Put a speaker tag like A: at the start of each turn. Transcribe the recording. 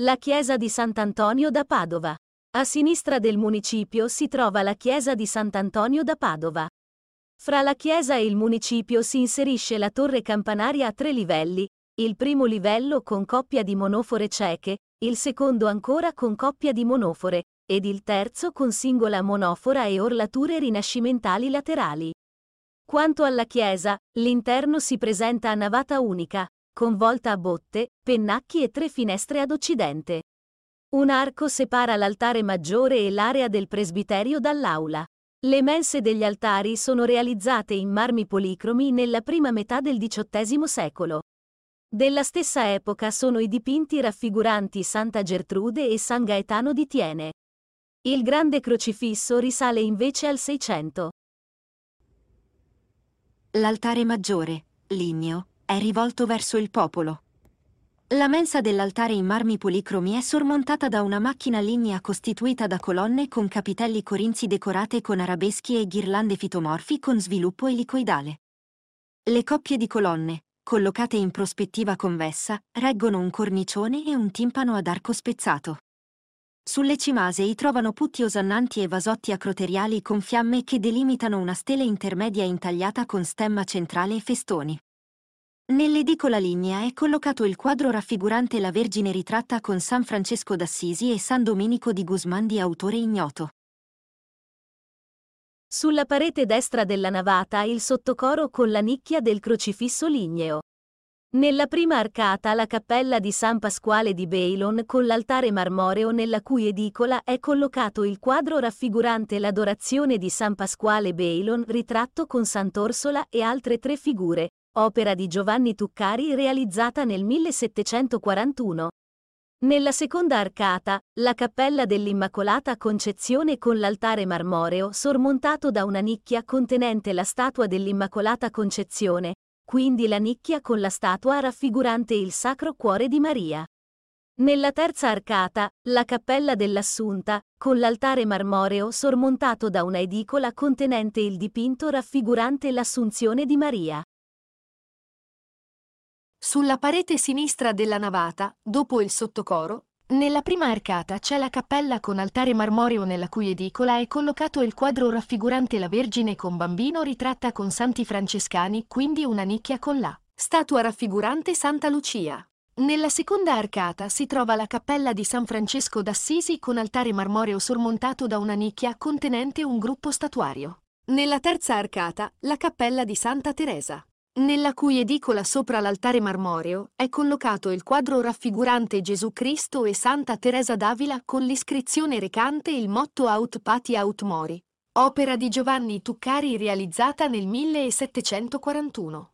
A: La chiesa di Sant'Antonio da Padova. A sinistra del municipio si trova la chiesa di Sant'Antonio da Padova. Fra la chiesa e il municipio si inserisce la torre campanaria a tre livelli, il primo livello con coppia di monofore cieche, il secondo ancora con coppia di monofore, ed il terzo con singola monofora e orlature rinascimentali laterali. Quanto alla chiesa, l'interno si presenta a navata unica, con volta a botte, pennacchi e tre finestre ad occidente. Un arco separa l'altare maggiore e l'area del presbiterio dall'aula. Le mense degli altari sono realizzate in marmi policromi nella prima metà del XVIII secolo. Della stessa epoca sono i dipinti raffiguranti Santa Gertrude e San Gaetano di Tiene. Il grande crocifisso risale invece al 600.
B: L'altare maggiore, ligneo, è rivolto verso il popolo. La mensa dell'altare in marmi policromi è sormontata da una macchina lignea costituita da colonne con capitelli corinzi decorate con arabeschi e ghirlande fitomorfi con sviluppo elicoidale. Le coppie di colonne, collocate in prospettiva convessa, reggono un cornicione e un timpano ad arco spezzato. Sulle cimasei trovano putti osannanti e vasotti acroteriali con fiamme che delimitano una stele intermedia intagliata con stemma centrale e festoni. Nell'edicola lignea è collocato il quadro raffigurante la Vergine ritratta con San Francesco d'Assisi e San Domenico di Guzman di autore ignoto.
A: Sulla parete destra della navata il sottocoro con la nicchia del crocifisso ligneo. Nella prima arcata la cappella di San Pasquale di Beilon con l'altare marmoreo nella cui edicola è collocato il quadro raffigurante l'adorazione di San Pasquale Beilon ritratto con Sant'Orsola e altre tre figure, opera di Giovanni Tuccari realizzata nel 1741. Nella seconda arcata, la cappella dell'Immacolata Concezione con l'altare marmoreo sormontato da una nicchia contenente la statua dell'Immacolata Concezione, quindi la nicchia con la statua raffigurante il Sacro Cuore di Maria. Nella terza arcata, la cappella dell'Assunta, con l'altare marmoreo sormontato da una edicola contenente il dipinto raffigurante l'Assunzione di Maria.
C: Sulla parete sinistra della navata, dopo il sottocoro, nella prima arcata c'è la cappella con altare marmoreo nella cui edicola è collocato il quadro raffigurante la Vergine con bambino ritratta con santi francescani, quindi una nicchia con la statua raffigurante Santa Lucia. Nella seconda arcata si trova la cappella di San Francesco d'Assisi con altare marmoreo sormontato da una nicchia contenente un gruppo statuario. Nella terza arcata la cappella di Santa Teresa nella cui edicola sopra l'altare marmoreo è collocato il quadro raffigurante Gesù Cristo e Santa Teresa d'Avila con l'iscrizione recante il motto Aut Pati Aut Mori, opera di Giovanni Tuccari realizzata nel 1741.